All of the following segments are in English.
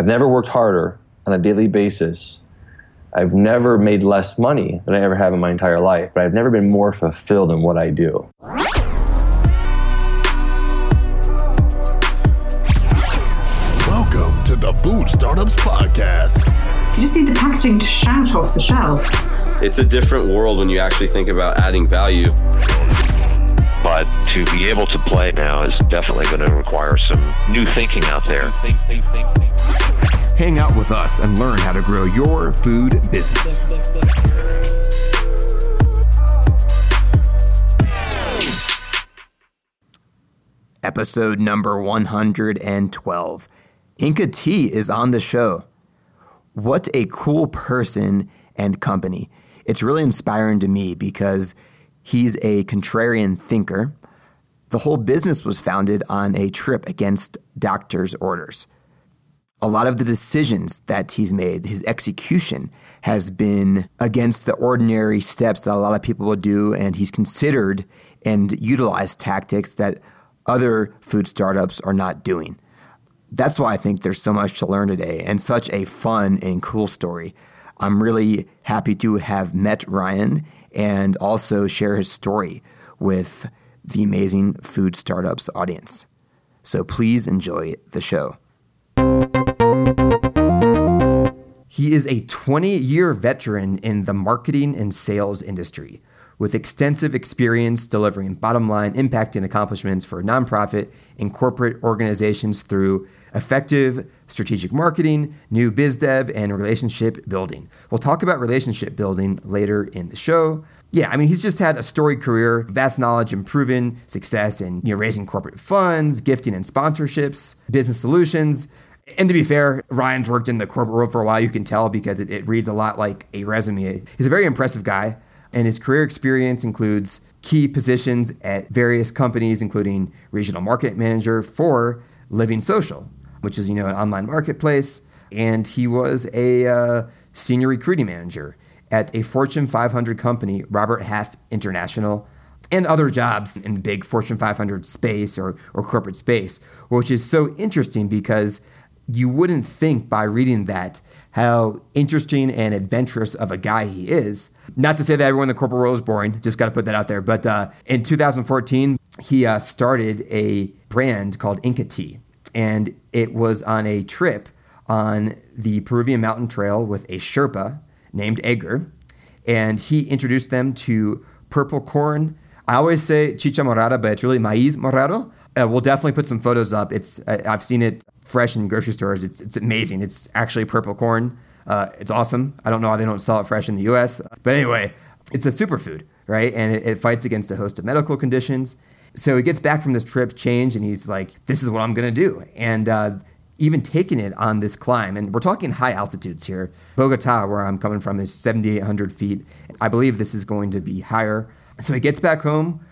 I've never worked harder on a daily basis. I've never made less money than I ever have in my entire life, but I've never been more fulfilled in what I do. Welcome to the Food Startups Podcast. You just need the packaging to shout off the shelf. It's a different world when you actually think about adding value. But to be able to play now is definitely going to require some new thinking out there. Hang out with us and learn how to grow your food business. Episode number 112. Inca Tea is on the show. What a cool person and company. It's really inspiring to me because he's a contrarian thinker. The whole business was founded on a trip against doctors' orders. A lot of the decisions that he's made, his execution, has been against the ordinary steps that a lot of people would do, and he's considered and utilized tactics that other food startups are not doing. That's why I think there's so much to learn today and such a fun and cool story. I'm really happy to have met Ryan and also share his story with the amazing food startups audience. So please enjoy the show. He is a 20 year veteran in the marketing and sales industry with extensive experience delivering bottom line impacting accomplishments for nonprofit and corporate organizations through effective strategic marketing, new biz dev, and relationship building. We'll talk about relationship building later in the show. Yeah, I mean, he's just had a storied career, vast knowledge and proven success in you know, raising corporate funds, gifting and sponsorships, business solutions. And to be fair, Ryan's worked in the corporate world for a while. You can tell because it, it reads a lot like a resume. He's a very impressive guy and his career experience includes key positions at various companies, including regional market manager for Living Social, which is you know an online marketplace, and he was a uh, senior recruiting manager at a Fortune 500 company, Robert Half International, and other jobs in the big Fortune 500 space or, or corporate space, which is so interesting because you wouldn't think by reading that how interesting and adventurous of a guy he is. Not to say that everyone in the corporate world is boring, just got to put that out there. But uh, in 2014, he uh, started a brand called Inca Tea, and it was on a trip on the Peruvian Mountain Trail with a Sherpa named Edgar, and he introduced them to purple corn. I always say chicha morada, but it's really maiz morado. Uh, we'll definitely put some photos up. It's uh, I've seen it fresh in grocery stores. It's, it's amazing. It's actually purple corn. Uh, it's awesome. I don't know why they don't sell it fresh in the US. But anyway, it's a superfood, right? And it, it fights against a host of medical conditions. So he gets back from this trip, changed, and he's like, this is what I'm going to do. And uh, even taking it on this climb, and we're talking high altitudes here. Bogota, where I'm coming from, is 7,800 feet. I believe this is going to be higher. So he gets back home,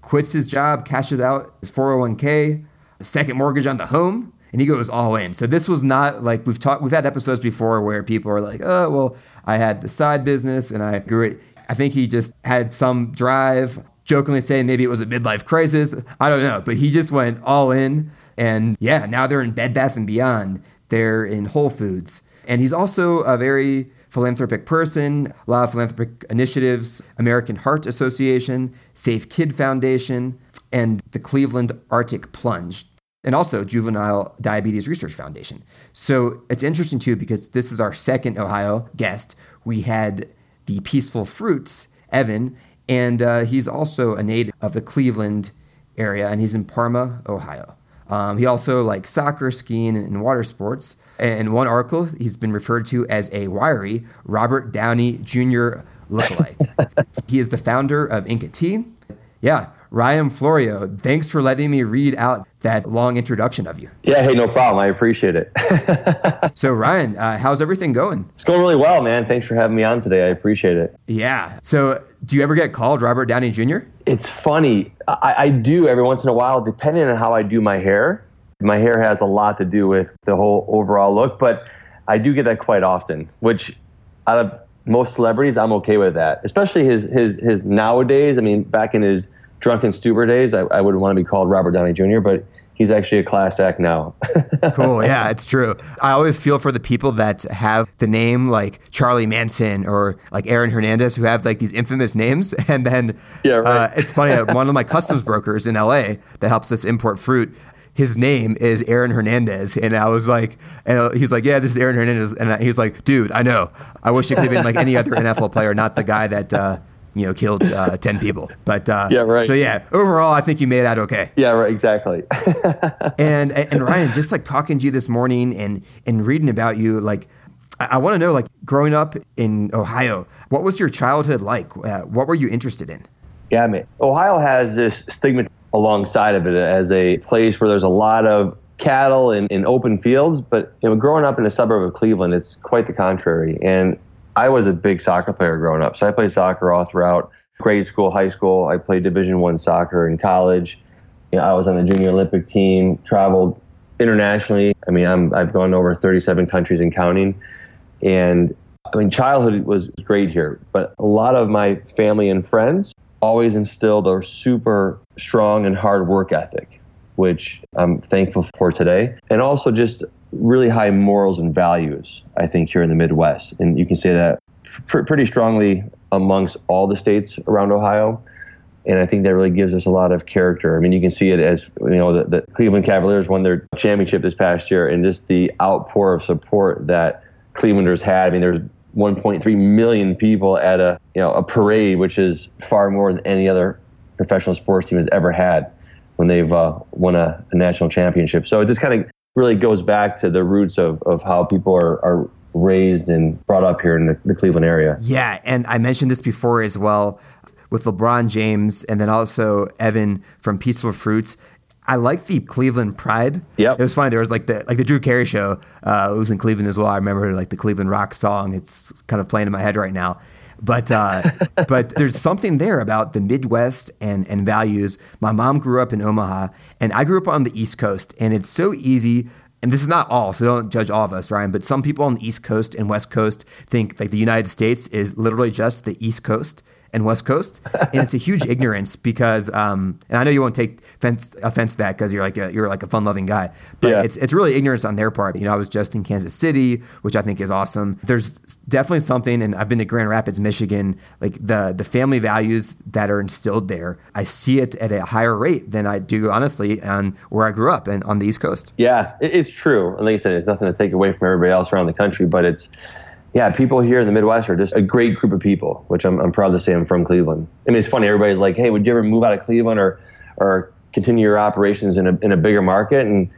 quits his job, cashes out his 401k, second mortgage on the home, and he goes all in. So this was not like we've talked. We've had episodes before where people are like, "Oh, well, I had the side business and I grew it." I think he just had some drive, jokingly saying maybe it was a midlife crisis. I don't know, but he just went all in. And yeah, now they're in Bed Bath and Beyond. They're in Whole Foods, and he's also a very philanthropic person. A lot of philanthropic initiatives: American Heart Association, Safe Kid Foundation, and the Cleveland Arctic Plunge and also Juvenile Diabetes Research Foundation. So it's interesting too because this is our second Ohio guest. We had the Peaceful Fruits, Evan, and uh, he's also a native of the Cleveland area, and he's in Parma, Ohio. Um, he also likes soccer, skiing, and water sports. In one article, he's been referred to as a wiry Robert Downey Jr. lookalike. he is the founder of Inca Tea. Yeah, Ryan Florio, thanks for letting me read out that long introduction of you. Yeah, hey, no problem. I appreciate it. so, Ryan, uh, how's everything going? It's going really well, man. Thanks for having me on today. I appreciate it. Yeah. So, do you ever get called Robert Downey Jr.? It's funny. I, I do every once in a while, depending on how I do my hair. My hair has a lot to do with the whole overall look, but I do get that quite often, which out of most celebrities, I'm okay with that. Especially his his his nowadays. I mean, back in his drunken Stuber days, I, I would want to be called Robert Downey Jr., but he's actually a class act now. cool. Yeah, it's true. I always feel for the people that have the name like Charlie Manson or like Aaron Hernandez who have like these infamous names. And then Yeah, right. uh, it's funny. One of my customs brokers in LA that helps us import fruit. His name is Aaron Hernandez, and I was like, and he's like, yeah, this is Aaron Hernandez, and he's like, dude, I know. I wish it could have been like any other NFL player, not the guy that uh, you know killed uh, ten people. But uh, Yeah, right. So yeah, overall, I think you made out okay. yeah, right, exactly. and and Ryan, just like talking to you this morning and and reading about you, like I, I want to know, like growing up in Ohio, what was your childhood like? Uh, what were you interested in? Yeah, I mean, Ohio has this stigma alongside of it as a place where there's a lot of cattle and, and open fields. But you know, growing up in a suburb of Cleveland, it's quite the contrary. And I was a big soccer player growing up, so I played soccer all throughout grade school, high school. I played Division One soccer in college. You know, I was on the junior Olympic team, traveled internationally. I mean, I'm, I've gone over 37 countries and counting. And I mean, childhood was great here, but a lot of my family and friends always instilled a super strong and hard work ethic, which I'm thankful for today. And also just really high morals and values, I think, here in the Midwest. And you can say that pr- pretty strongly amongst all the states around Ohio. And I think that really gives us a lot of character. I mean, you can see it as, you know, the, the Cleveland Cavaliers won their championship this past year and just the outpour of support that Clevelanders had. I mean, there's 1.3 million people at a you know a parade, which is far more than any other professional sports team has ever had when they've uh, won a, a national championship. So it just kind of really goes back to the roots of, of how people are, are raised and brought up here in the, the Cleveland area. Yeah, and I mentioned this before as well with LeBron James and then also Evan from Peaceful Fruits. I like the Cleveland pride. Yeah, It was funny. There was like the like the Drew Carey show. Uh, it was in Cleveland as well. I remember like the Cleveland rock song. It's kind of playing in my head right now. But uh, but there's something there about the Midwest and and values. My mom grew up in Omaha, and I grew up on the East Coast, and it's so easy. And this is not all, so don't judge all of us, Ryan. But some people on the East Coast and West Coast think like the United States is literally just the East Coast and West Coast, and it's a huge ignorance because, um, and I know you won't take offense, offense to that because you're like a, you're like a fun loving guy, but Yeah. it's it's really ignorance on their part. You know, I was just in Kansas City, which I think is awesome. There's definitely something, and I've been to Grand Rapids, Michigan. Like the the family values that are instilled there, I see it at a higher rate than I do honestly on where I grew up and on the East Coast. Yeah, it's true. And like you said, it's nothing to take away from everybody else around the country, but it's, yeah, people here in the Midwest are just a great group of people, which I'm, I'm proud to say I'm from Cleveland. I mean, it's funny. Everybody's like, hey, would you ever move out of Cleveland or, or continue your operations in a, in a bigger market? And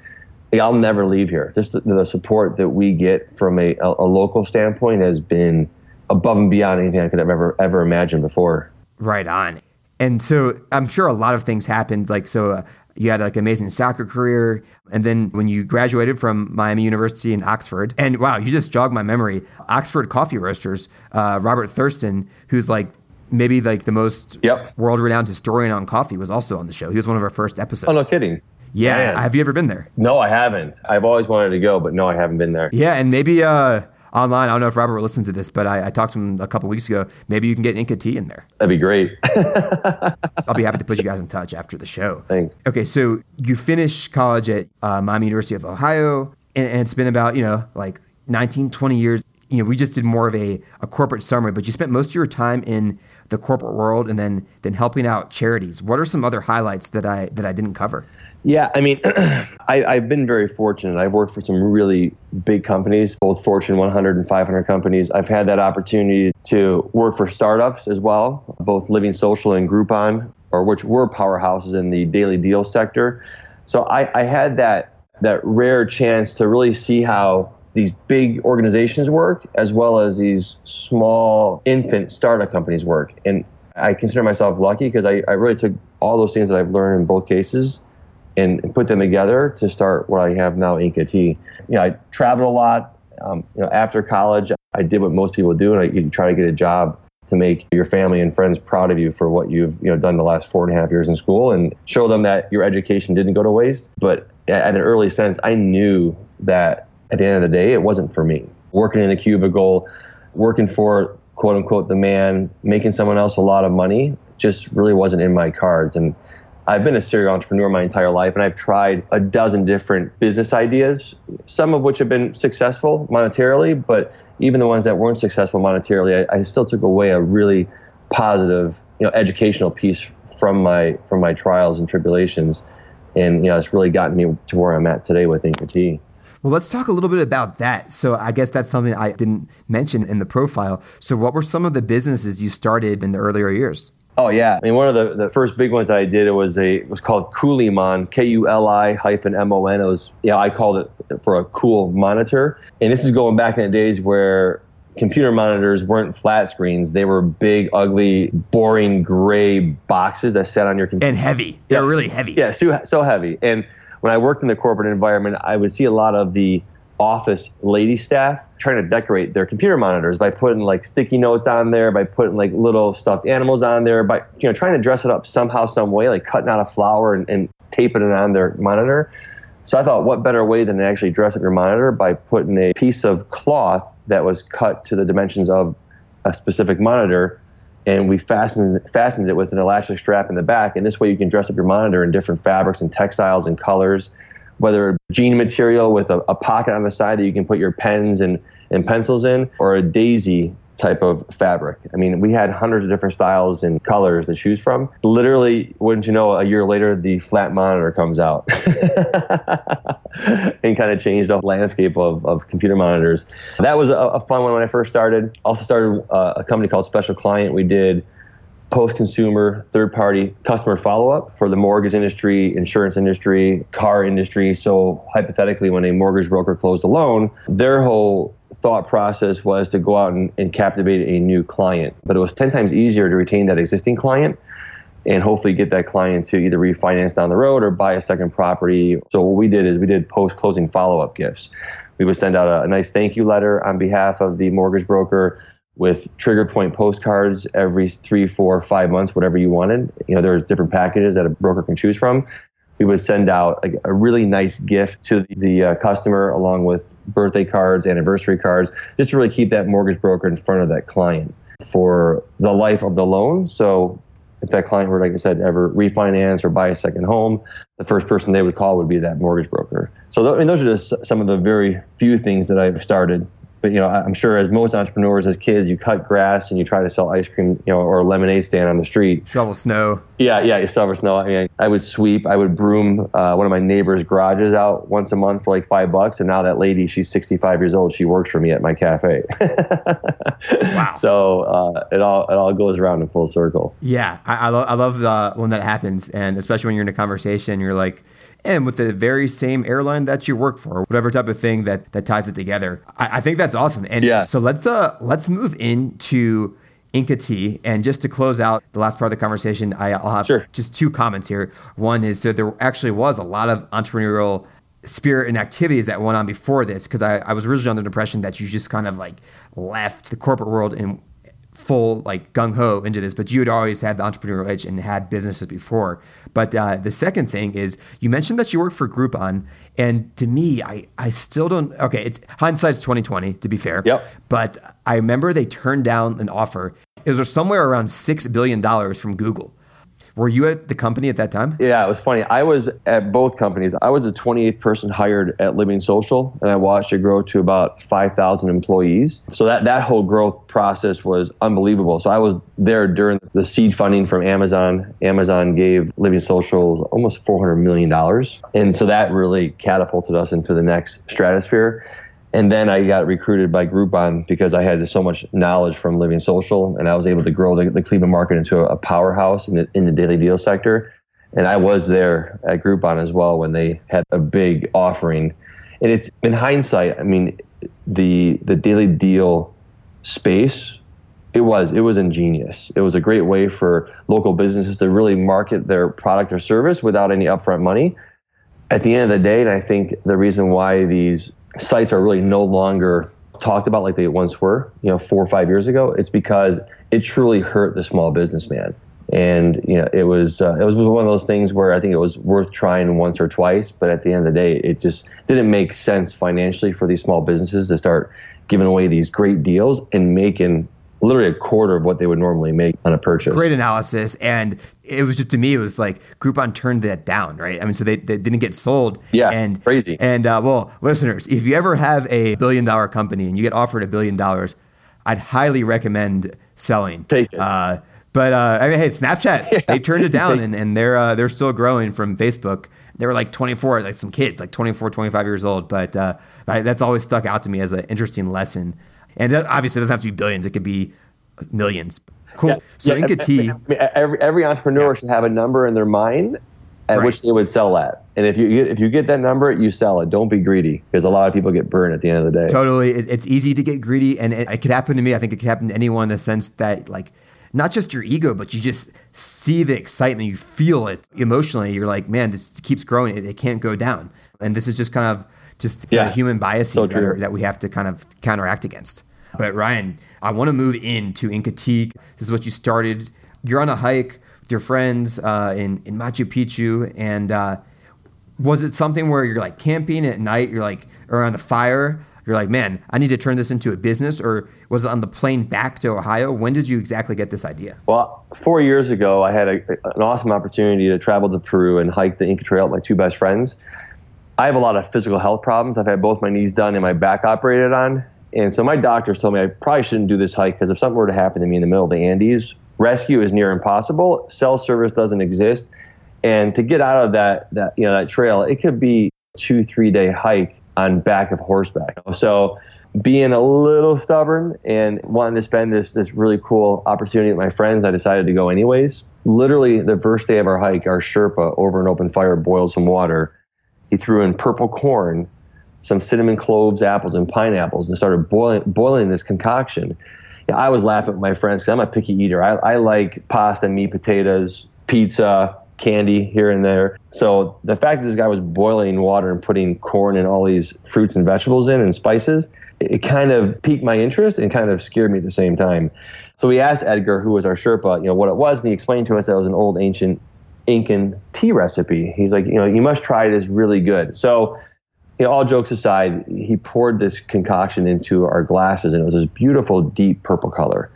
like, I'll never leave here. Just the, the support that we get from a, a, a local standpoint has been above and beyond anything I could have ever, ever imagined before. Right on. And so I'm sure a lot of things happened. Like, so uh, you had like an amazing soccer career. And then when you graduated from Miami University in Oxford, and wow, you just jogged my memory. Oxford Coffee Roasters, uh, Robert Thurston, who's like maybe like the most Yep. world renowned historian on coffee, was also on the show. He was one of our first episodes. Oh, no kidding. Yeah. Man. Have you ever been there? No, I haven't. I've always wanted to go, but no, I haven't been there. Yeah. And maybe uh, online, I don't know if Robert listens to this, but I, I talked to him a couple weeks ago. Maybe you can get Inca tea in there. That'd be great. I'll be happy to put you guys in touch after the show. Thanks. Okay, so you finished college at uh, Miami University of Ohio, and, and it's been about, you know, like 19, 20 years. You know, we just did more of a, a corporate summary, but you spent most of your time in the corporate world and then then helping out charities. What are some other highlights that I that I didn't cover? Yeah, I mean, I, I've been very fortunate. I've worked for some really big companies, both Fortune 100 and 500 companies. I've had that opportunity to work for startups as well, both Living Social and Groupon, or which were powerhouses in the daily deal sector. So I, I had that that rare chance to really see how these big organizations work, as well as these small infant startup companies work. And I consider myself lucky because I, I really took all those things that I've learned in both cases and, put them together to start what I have now, Inca Tea. You know, I traveled a lot. Um, you know, after college, I did what most people do, and I you try to get a job to make your family and friends proud of you for what you've you know done the last four and a half years in school, and show them that your education didn't go to waste. But at at an early sense, I knew that at the end of the day, it wasn't for me. Working in a cubicle, working for quote unquote the man, making someone else a lot of money, just really wasn't in my cards. And I've been a serial entrepreneur my entire life, and I've tried a dozen different business ideas, some of which have been successful monetarily, but even the ones that weren't successful monetarily, I, I still took away a really positive, you know, educational piece from my from my trials and tribulations, and you know, it's really gotten me to where I'm at today with Inca. Well, let's talk a little bit about that. So, I guess that's something I didn't mention in the profile. So, what were some of the businesses you started in the earlier years? Oh yeah, I mean one of the, the first big ones that I did it was a it was called Kulimon, K U L I hyphen M O N. It was yeah I called it for a cool monitor, and this is going back in the days where computer monitors weren't flat screens; they were big, ugly, boring gray boxes that sat on your computer and heavy. They're Yeah. really heavy. Yeah, so so heavy. And when I worked in the corporate environment, I would see a lot of the office lady staff trying to decorate their computer monitors by putting like sticky notes on there, by putting like little stuffed animals on there, by you know trying to dress it up somehow, some way, like cutting out a flower and, and taping it on their monitor. So I thought, what better way than to actually dress up your monitor by putting a piece of cloth that was cut to the dimensions of a specific monitor, and we fastened fastened it with an elastic strap in the back, and this way you can dress up your monitor in different fabrics and textiles and colors, whether jean material with a, a pocket on the side that you can put your pens and, and pencils in, or a daisy type of fabric. I mean, we had hundreds of different styles and colors to choose from. Literally, wouldn't you know, a year later, the flat monitor comes out and kind of changed the landscape of, of computer monitors. That was a, a fun one when I first started. Also started uh, a company called Special Client. We did post-consumer third-party customer follow-up for the mortgage industry, insurance industry, car industry. So hypothetically, when a mortgage broker closed a loan, their whole thought process was to go out and, and captivate a new client. But it was 10 times easier to retain that existing client and hopefully get that client to either refinance down the road or buy a second property. So what we did is we did post-closing follow-up gifts. We would send out a, a nice thank you letter on behalf of the mortgage broker with trigger point postcards every three, four, five months, whatever you wanted. You know, there's different packages that a broker can choose from. We would send out a, a really nice gift to the, uh, customer along with birthday cards, anniversary cards, just to really keep that mortgage broker in front of that client for the life of the loan. So if that client were, like I said, ever refinance or buy a second home, the first person they would call would be that mortgage broker. So th- I mean, those are just some of the very few things that I've started. But you know, I'm sure as most entrepreneurs, as kids, you cut grass and you try to sell ice cream, you know, or a lemonade stand on the street. Shovel snow. Yeah, yeah, you shovel snow. I mean, I would sweep, I would broom uh, one of my neighbor's garages out once a month for like five bucks. And now that lady, she's 65 years old. She works for me at my cafe. Wow. So uh, it all it all goes around in full circle. Yeah, I, I, lo- I love uh, when that happens, and especially when you're in a conversation, you're like, and with the very same airline that you work for, whatever type of thing that that ties it together. I, I think that's awesome. And Yeah. so let's uh let's move into Inca Tea, and just to close out the last part of the conversation, I, I'll have Sure. just two comments here. One is so there actually was a lot of entrepreneurial spirit and activities that went on before this because I, I was originally under the impression that you just kind of like left the corporate world and full like gung ho into this, but you had always had the entrepreneurial edge and had businesses before. But uh, the second thing is you mentioned that you worked for Groupon, and to me, I I still don't. Okay, it's hindsight's twenty twenty to be fair. Yep. But I remember they turned down an offer. It was somewhere around six billion dollars from Google. Were you at the company at that time? Yeah, it was funny. I was at both companies. I was the 28th person hired at Living Social, and I watched it grow to about 5,000 employees. So that, that whole growth process was unbelievable. So I was there during the seed funding from Amazon. Amazon gave Living Social almost $400 million. And so that really catapulted us into the next stratosphere. And then I got recruited by Groupon because I had so much knowledge from Living Social, and I was able to grow the, the Cleveland market into a powerhouse in the, in the daily deal sector. And I was there at Groupon as well when they had a big offering. And it's in hindsight, I mean, the the daily deal space, it was it was ingenious. It was a great way for local businesses to really market their product or service without any upfront money. At the end of the day, and I think the reason why these sites are really no longer talked about like they once were, you know, four or five years ago, it's because it truly hurt the small businessman. And you know, it was uh, it was one of those things where I think it was worth trying once or twice, but at the end of the day, it just didn't make sense financially for these small businesses to start giving away these great deals and making literally a quarter of what they would normally make on a purchase. Great analysis. And it was just to me, it was like Groupon turned that down, right? I mean, so they, they didn't get sold. Yeah, and crazy. And uh, well, listeners, if you ever have a billion dollar company and you get offered a billion dollars, I'd highly recommend selling. Take it. Uh, but uh, I mean, hey, Snapchat, yeah. they turned it down and, and they're uh, they're still growing from Facebook. They were like 24, like some kids, like 24, 25 years old. But uh, that's always stuck out to me as an interesting lesson. And that obviously, it doesn't have to be billions; it could be millions. Cool. Yeah, so yeah, Inca Every, every entrepreneur should have a number in their mind at right. which they would sell at. And if you get, if you get that number, you sell it. Don't be greedy because a lot of people get burned at the end of the day. Totally, it, it's easy to get greedy, and it, it, could happen to me. I think it could happen to anyone in the sense that like not just your ego, but you just see the excitement, you feel it emotionally. You're like, man, this keeps growing. It, it can't go down. And this is just kind of just yeah. human biases so that, are, that we have to kind of counteract against. But Ryan, I want to move into Inca Tea. This is what you started. You're on a hike with your friends uh, in in Machu Picchu, and uh, was it something where you're like camping at night? You're like around the fire. You're like, man, I need to turn this into a business, or was it on the plane back to Ohio? When did you exactly get this idea? Well, four years ago, I had a, an awesome opportunity to travel to Peru and hike the Inca Trail with my two best friends. I have a lot of physical health problems. I've had both my knees done and my back operated on. And so my doctors told me I probably shouldn't do this hike because if something were to happen to me in the middle of the Andes, rescue is near impossible. Cell service doesn't exist. And to get out of that, that you know that trail, it could be two, three day hike on back of horseback. So being a little stubborn and wanting to spend this this really cool opportunity with my friends, I decided to go anyways. Literally the first day of our hike, our Sherpa over an open fire boiled some water. He threw in purple corn some cinnamon cloves, apples, and pineapples, and started boiling boiling this concoction. Yeah, I was laughing with my friends because I'm a picky eater. I, I like pasta, meat, potatoes, pizza, candy here and there. So the fact that this guy was boiling water and putting corn and all these fruits and vegetables in and spices, it, it kind of piqued my interest and kind of scared me at the same time. So we asked Edgar, who was our Sherpa, you know, what it was, and he explained to us that it was an old ancient Incan tea recipe. He's like, you know, you must try it. It's really good. So you know, all jokes aside, he poured this concoction into our glasses, and it was this beautiful, deep purple color.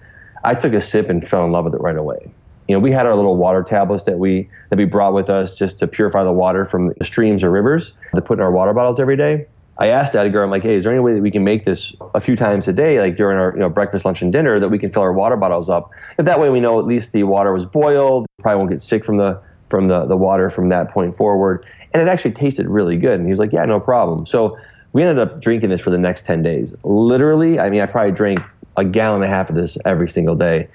I took a sip and fell in love with it right away. You know, we had our little water tablets that we that we brought with us just to purify the water from the streams or rivers to put in our water bottles every day. I asked Edgar, I'm like, hey, is there any way that we can make this a few times a day, like during our you know breakfast, lunch, and dinner, that we can fill our water bottles up? If that way we know at least the water was boiled, probably won't get sick from the from the, the water from that point forward. And it actually tasted really good. And he was like, yeah, no problem. So we ended up drinking this for the next 10 days. Literally, I mean, I probably drank a gallon and a half of this every single day.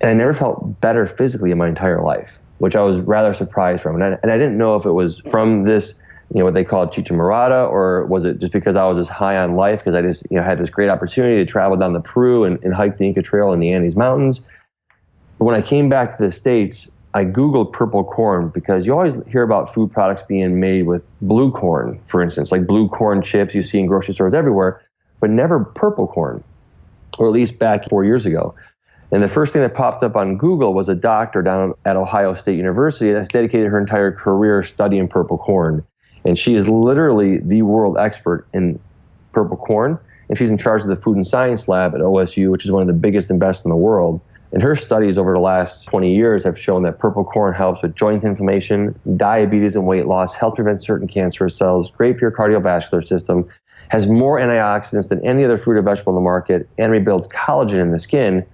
And I never felt better physically in my entire life, which I was rather surprised from. And I, and I didn't know if it was from this, you know, what they call chicha morada, or was it just because I was as high on life because I just, you know, had this great opportunity to travel down the Peru and, and hike the Inca Trail in the Andes Mountains. But when I came back to the States, I Googled purple corn because you always hear about food products being made with blue corn, for instance, like blue corn chips you see in grocery stores everywhere, but never purple corn, or at least back four years ago. And the first thing that popped up on Google was a doctor down at Ohio State University that's dedicated her entire career studying purple corn. And she is literally the world expert in purple corn. And she's in charge of the food and science lab at OSU, which is one of the biggest and best in the world. And her studies over the last 20 years have shown that purple corn helps with joint inflammation, diabetes and weight loss, helps prevent certain cancerous cells, great for your cardiovascular system, has more antioxidants than any other fruit or vegetable in the market, and rebuilds collagen in the skin.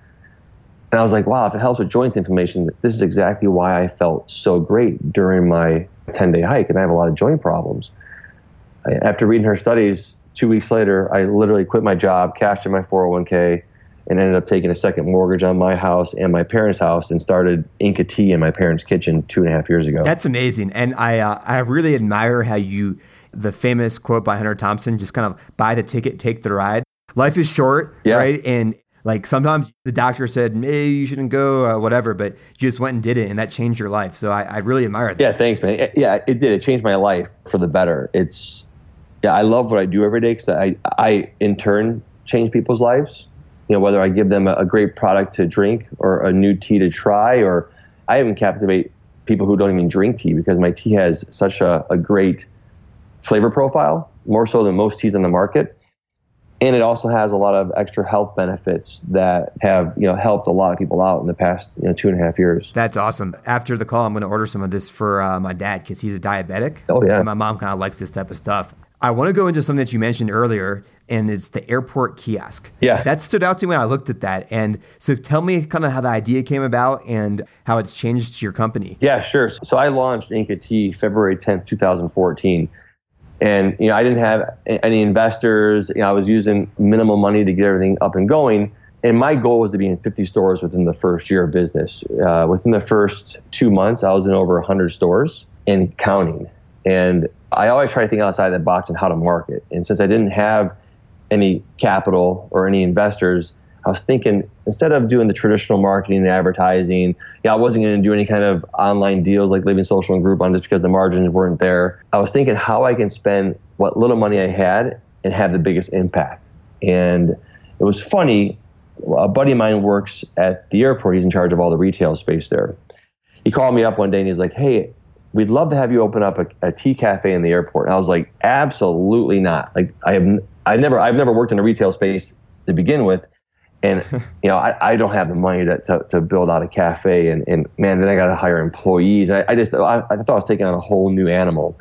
And I was like, wow, if it helps with joint inflammation, this is exactly why I felt so great during my 10 day hike. And I have a lot of joint problems. After reading her studies, two weeks later, I literally quit my job, cashed in my 401k, and ended up taking a second mortgage on my house and my parents' house and started Inca Tea in my parents' kitchen two and a half years ago. That's amazing, and I uh, I really admire how you the famous quote by Hunter Thompson just kind of buy the ticket, take the ride. Life is short, yeah. right? And like sometimes the doctor said, maybe you shouldn't go, uh, whatever, but you just went and did it, and that changed your life. So I, I really admire that. Yeah, thanks, man. Yeah, it did. It changed my life for the better. It's yeah, I love what I do every day because I I in turn change people's lives you know, whether I give them a, a great product to drink or a new tea to try, or I even captivate people who don't even drink tea because my tea has such a, a great flavor profile, more so than most teas on the market. and it also has a lot of extra health benefits that have you know helped a lot of people out in the past you know two and a half years. That's awesome. After the call, I'm going to order some of this for uh, my dad because he's a diabetic. Oh, yeah. And my mom kind of likes this type of stuff. I want to go into something that you mentioned earlier, and it's the airport kiosk. Yeah. That stood out to me when I looked at that. And so tell me kind of how the idea came about and how it's changed your company. Yeah, sure. So I launched Inca Tea February 10th, 2014. And you know, I didn't have any investors. You know, I was using minimal money to get everything up and going. And my goal was to be in 50 stores within the first year of business. Uh, within the first two months, I was in over 100 stores and counting. And I always try to think outside the box and how to market. And since I didn't have any capital or any investors, I was thinking instead of doing the traditional marketing and advertising, yeah, I wasn't going to do any kind of online deals like Living Social and Groupon just because the margins weren't there. I was thinking how I can spend what little money I had and have the biggest impact. And it was funny. A buddy of mine works at the airport. He's in charge of all the retail space there. He called me up one day and he's like, "Hey, we'd love to have you open up a, a tea cafe in the airport." And I was like, "Absolutely not! Like, I have, I never, I've never worked in a retail space to begin with." and you know I, I don't have the money to, to, to build out a cafe and, and man then i got to hire employees I, I just I, I thought i was taking on a whole new animal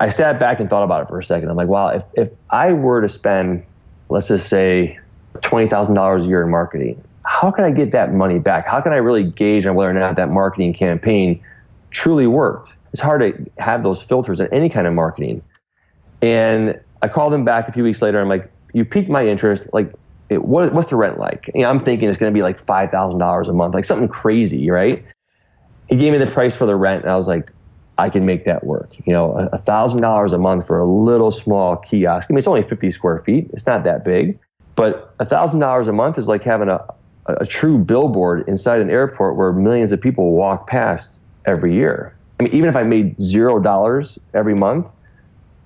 i sat back and thought about it for a second i'm like wow if, if i were to spend let's just say $20000 a year in marketing how can i get that money back how can i really gauge on whether or not that marketing campaign truly worked it's hard to have those filters in any kind of marketing and i called him back a few weeks later i'm like you piqued my interest like it, what, what's the rent like? You know, I'm thinking it's going to be like five thousand dollars a month, like something crazy, right? He gave me the price for the rent, and I was like, I can make that work. You know, a thousand dollars a month for a little small kiosk. I mean, it's only 50 square feet. It's not that big, but a thousand dollars a month is like having a, a true billboard inside an airport where millions of people walk past every year. I mean, even if I made zero dollars every month,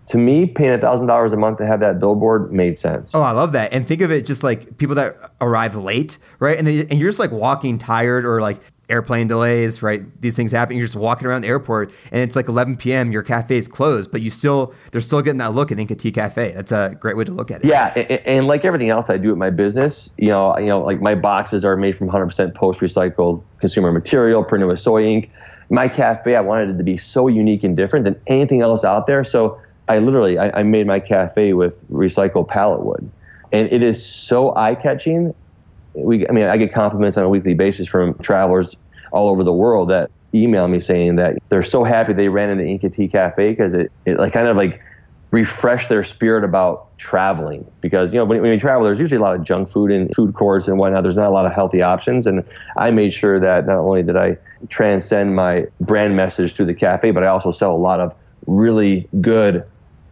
to me, paying a thousand dollars a month to have that billboard made sense. Oh, I love that. And think of it just like people that arrive late, right? And they, and you're just like walking tired or like airplane delays, right? These things happen. You're just walking around the airport, and it's like 11 p.m. Your cafe is closed, but you still they're still getting that look at Inca Tea Cafe. That's a great way to look at it. Yeah, and, and like everything else I do at my business, you know, you know, like my boxes are made from 100% post recycled consumer material, printed with soy ink. My cafe, I wanted it to be so unique and different than anything else out there. So I literally I, I made my cafe with recycled pallet wood, and it is so eye catching. We, I mean, I get compliments on a weekly basis from travelers all over the world that email me saying that they're so happy they ran into Inca Tea Cafe because it, it like kind of like refreshed their spirit about traveling. Because you know when, when you travel there's usually a lot of junk food and food courts and whatnot. There's not a lot of healthy options. And i made sure that not only did i transcend my brand message through the cafe but i also sell a lot of really good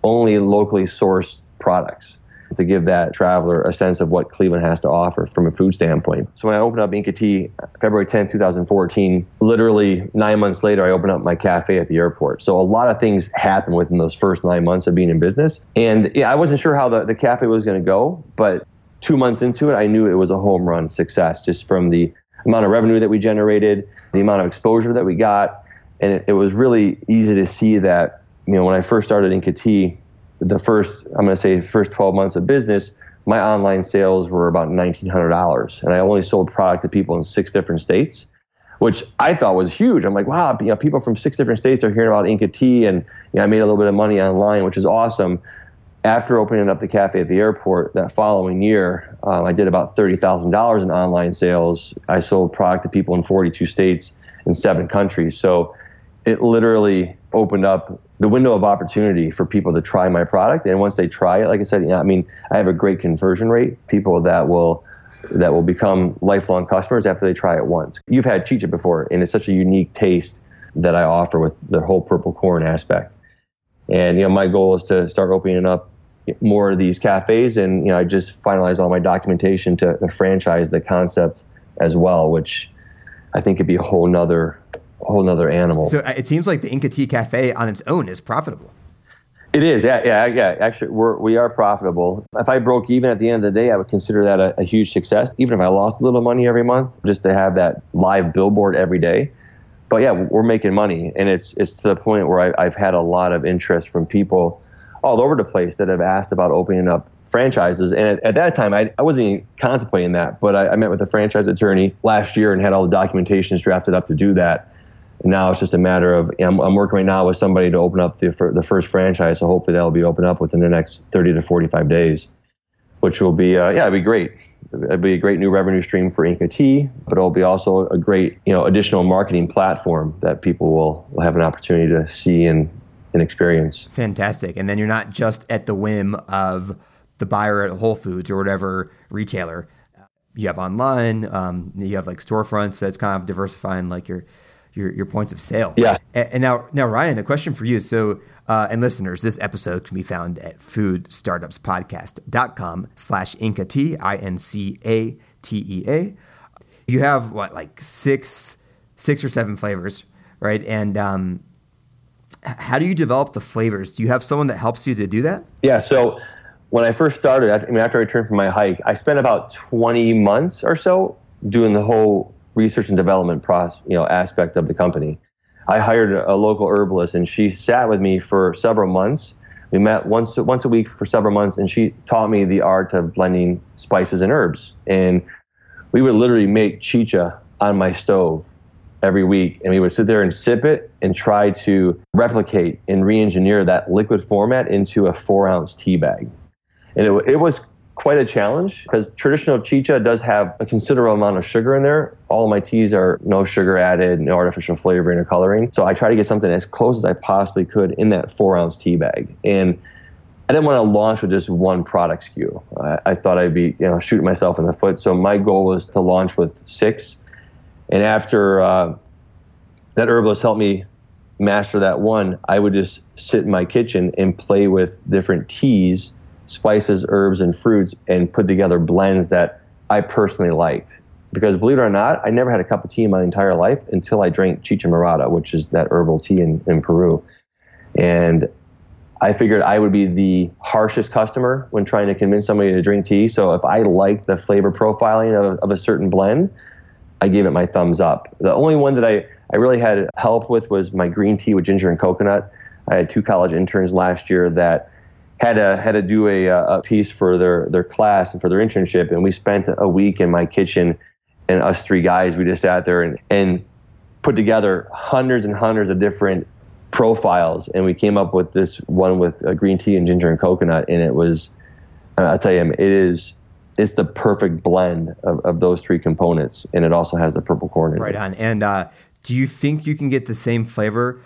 only locally sourced products to give that traveler a sense of what Cleveland has to offer from a food standpoint. So when I opened up Inca Tea February 10, 2014, literally nine months later, I opened up my cafe at the airport. So a lot of things happened within those first nine months of being in business. And yeah, I wasn't sure how the, the cafe was going to go, but two months into it, I knew it was a home run success just from the amount of revenue that we generated, the amount of exposure that we got. And it, it was really easy to see that you know, when I first started Inca Tea, the first, I'm going to say, first 12 months of business, my online sales were about $1,900. And I only sold product to people in six different states, which I thought was huge. I'm like, wow, you know, people from six different states are hearing about Inca Tea. And you know, I made a little bit of money online, which is awesome. After opening up the cafe at the airport that following year, um, I did about $30,000 in online sales. I sold product to people in 42 states in seven countries. So it literally opened up the window of opportunity for people to try my product. And once they try it, like I said, you know, I mean, I have a great conversion rate. People that will that will become lifelong customers after they try it once. You've had chicha before, and it's such a unique taste that I offer with the whole purple corn aspect. And you know, my goal is to start opening up more of these cafes, and you know, I just finalized all my documentation to, to franchise the concept as well, which I think could be a whole nother whole nother animal. So uh, it seems like the Inca Tea Cafe on its own is profitable. It is, yeah, yeah, yeah. Actually, we're we are profitable. If I broke even at the end of the day, I would consider that a, a huge success. Even if I lost a little money every month, just to have that live billboard every day. But yeah, we're making money, and it's it's to the point where I, I've had a lot of interest from people all over the place that have asked about opening up franchises. And at, at that time, I, I wasn't even contemplating that, but I, I met with a franchise attorney last year and had all the documentations drafted up to do that. Now it's just a matter of I'm, I'm working right now with somebody to open up the, the first franchise. So hopefully that'll be opened up within the next 30 to 45 days, which will be, uh, yeah, it'll be great. It'll be a great new revenue stream for Inca Tea, but it'll be also a great, you know, additional marketing platform that people will, will have an opportunity to see and, and experience. Fantastic. And then you're not just at the whim of the buyer at Whole Foods or whatever retailer. You have online, um, you have like storefronts. So it's kind of diversifying like your your, your points of sale. Yeah. And, and now, now Ryan, a question for you. So, uh, and listeners, this episode can be found at foodstartupspodcast.com slash Inca Tea, I-N-C-A-T-E-A. You have what, like six, six or seven flavors, right? And um, how do you develop the flavors? Do you have someone that helps you to do that? Yeah. So when I first started, I mean, after I returned from my hike, I spent about 20 months or so doing the whole research and development process, you know, aspect of the company. I hired a local herbalist, and she sat with me for several months. We met once once a week for several months, and she taught me the art of blending spices and herbs. And we would literally make chicha on my stove every week, and we would sit there and sip it and try to replicate and re-engineer that liquid format into a four ounce tea bag. And it, it was quite a challenge because traditional chicha does have a considerable amount of sugar in there. All my teas are no sugar added, no artificial flavoring or coloring. So I try to get something as close as I possibly could in that four ounce tea bag. And I didn't want to launch with just one product SKU. I, I thought I'd be, you know, shooting myself in the foot. So my goal was to launch with six. And after uh, that herbalist helped me master that one, I would just sit in my kitchen and play with different teas spices, herbs, and fruits and put together blends that I personally liked. Because believe it or not, I never had a cup of tea in my entire life until I drank chicha morada, which is that herbal tea in, in Peru. And I figured I would be the harshest customer when trying to convince somebody to drink tea. So if I liked the flavor profiling of, of a certain blend, I gave it my thumbs up. The only one that I, I really had help with was my green tea with ginger and coconut. I had two college interns last year that had to had to do a, uh, a piece for their their class and for their internship, and we spent a week in my kitchen, and us three guys we just sat there and and put together hundreds and hundreds of different profiles, and we came up with this one with uh, green tea and ginger and coconut, and it was, uh, I'll tell you, it is it's the perfect blend of, of those three components, and it also has the purple corn in right on. And uh, do you think you can get the same flavor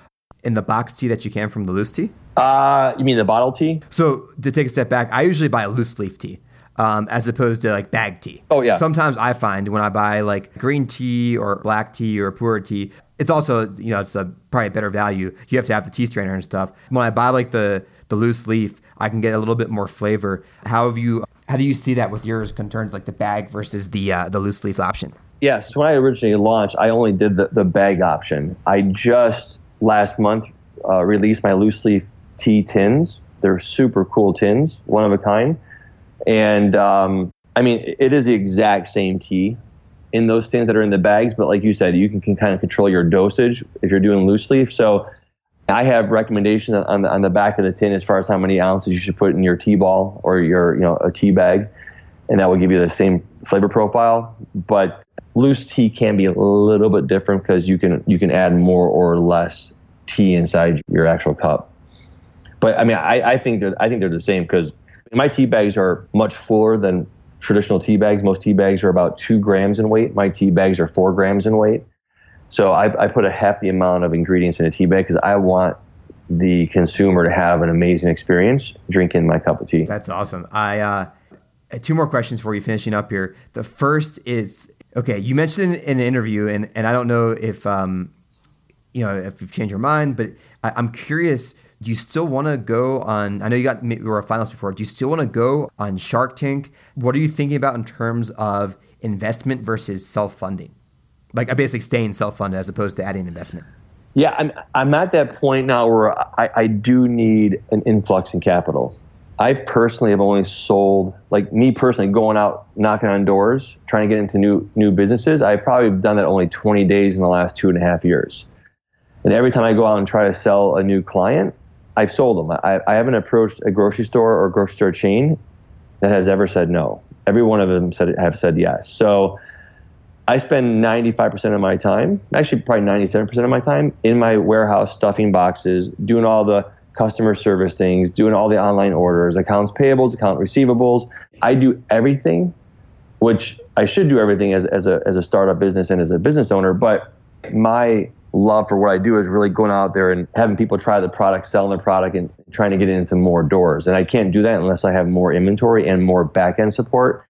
in the box tea that you can from the loose tea? Uh, you mean the bottle tea? So to take a step back, I usually buy loose leaf tea. Um, as opposed to like bag tea. Oh, yeah. Sometimes I find when I buy like green tea or black tea or pu-erh tea, it's also you know it's a probably a better value. You have to have the tea strainer and stuff. When I buy like the the loose leaf, I can get a little bit more flavor. How have you? How do you see that with yours in terms like the bag versus the uh, the loose leaf option? Yes. When I originally launched, I only did the, the bag option. I just last month uh, released my loose leaf tea tins. They're super cool tins, one of a kind. And um, I mean, it is the exact same tea in those tins that are in the bags, but like you said, you can, can kind of control your dosage if you're doing loose leaf. So I have recommendations on the, on the back of the tin as far as how many ounces you should put in your tea ball or your, you know, a tea bag. And that will give you the same flavor profile. But loose tea can be a little bit different because you can, you can add more or less tea inside your actual cup. But I mean, I, I think they're I think they're the same because my tea bags are much fuller than traditional tea bags. Most tea bags are about two grams in weight. My tea bags are four grams in weight. So I, I put a half the amount of ingredients in a tea bag because I want the consumer to have an amazing experience drinking my cup of tea. That's awesome. I uh, two more questions for you finishing up here. The first is okay. You mentioned in an interview, and and I don't know if um, you know if you've changed your mind, but I, I'm curious do you still want to go on? I know you got you were a finalist before. Do you still want to go on Shark Tank? What are you thinking about in terms of investment versus self funding? Like I basically staying self funded as opposed to adding investment. Yeah, I'm I'm at that point now where I, I do need an influx in capital. I've personally have only sold like me personally going out knocking on doors trying to get into new new businesses. I've probably done that only 20 days in the last two and a half years. And every time I go out and try to sell a new client, I've sold them. I, I haven't approached a grocery store or grocery store chain that has ever said no. Every one of them said have said yes. So I spend 95% of my time, actually probably 97% of my time in my warehouse stuffing boxes, doing all the customer service things, doing all the online orders, accounts payables, account receivables. I do everything, which I should do everything as, as, a, as a startup business and as a business owner. But my love for what I do is really going out there and having people try the product, selling the product, and trying to get it into more doors. And I can't do that unless I have more inventory and more back end support.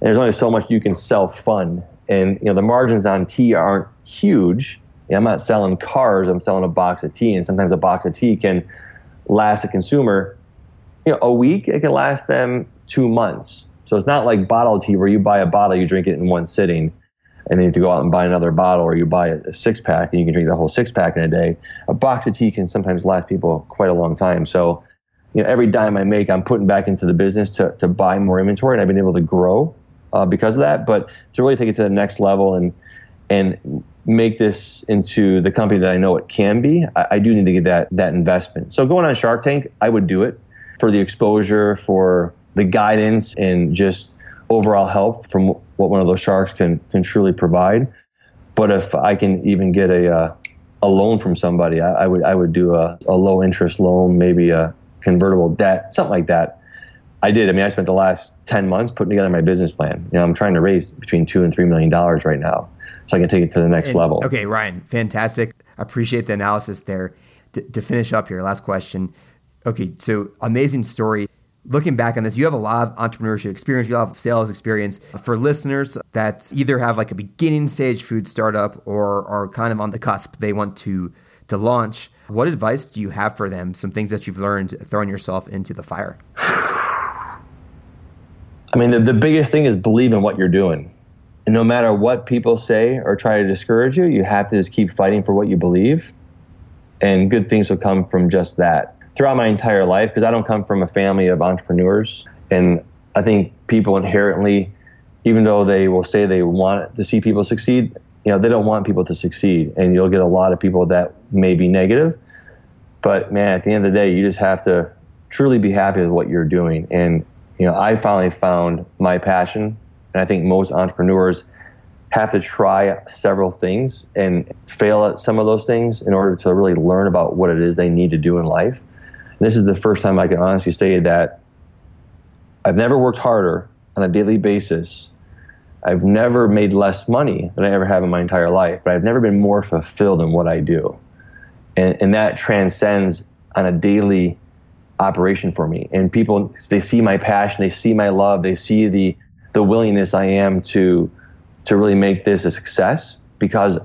And there's only so much you can self fund and you know the margins on tea aren't huge. I'm not selling cars. I'm selling a box of tea, and sometimes a box of tea can last a consumer, you know, a week. It can last them two months. So it's not like bottled tea where you buy a bottle, you drink it in one sitting, and then you have to go out and buy another bottle, or you buy a six pack and you can drink the whole six pack in a day. A box of tea can sometimes last people quite a long time. So, you know, every dime I make, I'm putting back into the business to to buy more inventory, and I've been able to grow uh, because of that. But to really take it to the next level and and make this into the company that I know it can be, I, I, do need to get that that investment. So going on Shark Tank, I would do it for the exposure, for the guidance, and just overall help from what one of those sharks can can truly provide. But if I can even get a uh, a loan from somebody, I, I, would I would do a, a low interest loan, maybe a convertible debt, something like that I did. I mean, I spent the last 10 months putting together my business plan. You know, I'm trying to raise between two and $3 million right now so I can take it to the next and, level. Okay, Ryan, fantastic. I appreciate the analysis there. D- to finish up here, last question. Okay, so amazing story. Looking back on this, you have a lot of entrepreneurship experience, you have sales experience. For listeners that either have like a beginning stage food startup or are kind of on the cusp, they want to to launch. What advice do you have for them? Some things that you've learned throwing yourself into the fire? I mean, the, the biggest thing is believe in what you're doing. And no matter what people say or try to discourage you, you have to just keep fighting for what you believe. And good things will come from just that. Throughout my entire life, because I don't come from a family of entrepreneurs. And I think people inherently, even though they will say they want to see people succeed, you know, they don't want people to succeed. And you'll get a lot of people that may be negative. But man, at the end of the day, you just have to truly be happy with what you're doing. And you know, I finally found my passion, and I think most entrepreneurs have to try several things and fail at some of those things in order to really learn about what it is they need to do in life. And this is the first time I can honestly say that I've never worked harder on a daily basis. I've never made less money than I ever have in my entire life, but I've never been more fulfilled in what I do. And, and that transcends on a daily operation for me. And people, they see my passion, they see my love, they see the the willingness I am to to really make this a success because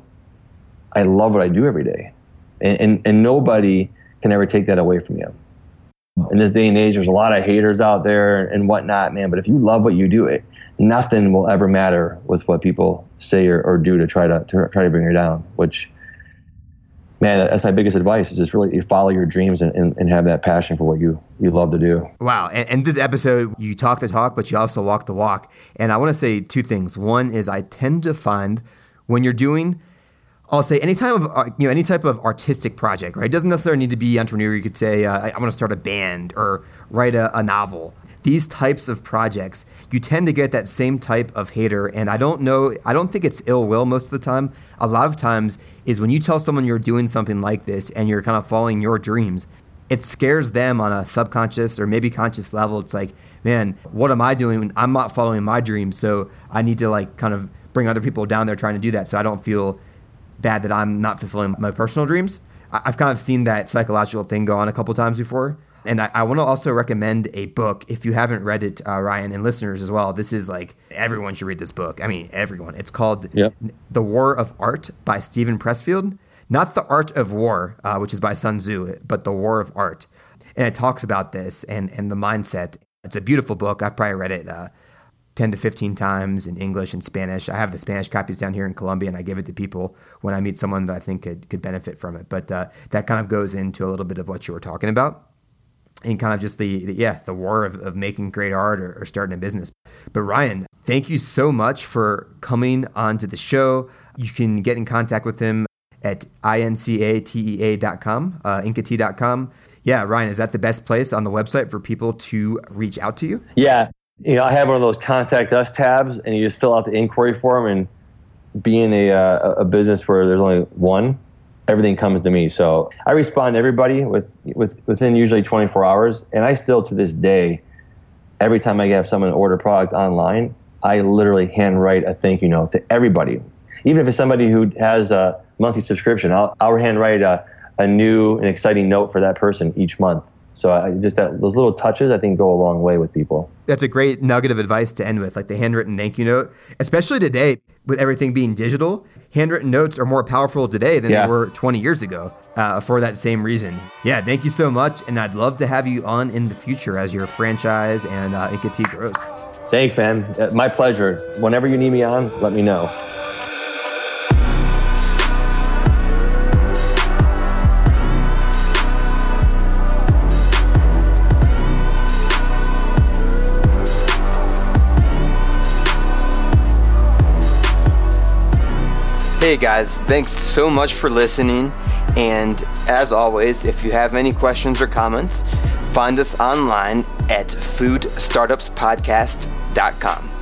I love what I do every day, and and, and nobody can ever take that away from you. In this day and age, there's a lot of haters out there and whatnot, man. But if you love what you do, it nothing will ever matter with what people say or, or do to try to, to try to bring you down. Which man, that's my biggest advice is just really follow your dreams and, and, and, have that passion for what you, you love to do. Wow. And, and this episode, you talk the talk, but you also walk the walk. And I want to say two things. One is I tend to find when you're doing, I'll say any type of uh, you know any type of artistic project, right? It doesn't necessarily need to be entrepreneur. You could say uh, I, I want to start a band or write a, a novel these types of projects, you tend to get that same type of hater. And I don't know, I don't think it's ill will most of the time. A lot of times is when you tell someone you're doing something like this and you're kind of following your dreams, it scares them on a subconscious or maybe conscious level. It's like, man, what am I doing? I'm not following my dreams. So I need to like kind of bring other people down there trying to do that. So I don't feel bad that I'm not fulfilling my personal dreams. I've kind of seen that psychological thing go on a couple times before. And I, I want to also recommend a book if you haven't read it, uh, Ryan, and listeners as well. This is like everyone should read this book. I mean, everyone. It's called yep. The War of Art by Steven Pressfield. Not The Art of War, uh, which is by Sun Tzu, but The War of Art. And it talks about this and, and the mindset. It's a beautiful book. I've probably read it uh, 10 to 15 times in English and Spanish. I have the Spanish copies down here in Colombia, and I give it to people when I meet someone that I think could, could benefit from it. But uh, that kind of goes into a little bit of what you were talking about and kind of just the, the yeah the war of, of making great art or, or, starting a business. But ryan thank you so much for coming onto the show. You can get in contact with him at incatea.com uh, incate.com yeah ryan is that the best place on the website for people to reach out to you? Yeah You know, I have one of those contact us tabs, and you just fill out the inquiry form. And being a uh, a business where there's only one, everything comes to me. So I respond to everybody with with within usually 24 hours, and I still to this day, every time I have someone order product online, I literally handwrite a thank you note to everybody. Even if it's somebody who has a monthly subscription, I'll, I'll handwrite a, a new and exciting note for that person each month. So I just that those little touches I think go a long way with people. That's a great nugget of advice to end with, like the handwritten thank you note, especially today with everything being digital. Handwritten notes are more powerful today than Yeah. they were 20 years ago uh, for that same reason. Yeah, thank you so much, and I'd love to have you on in the future as your franchise and uh, Inca Tea grows. Thanks, man. Uh, My pleasure. Whenever you need me on, let me know. Hey guys, thanks so much for listening. And as always, if you have any questions or comments, find us online at foodstartupspodcast.com.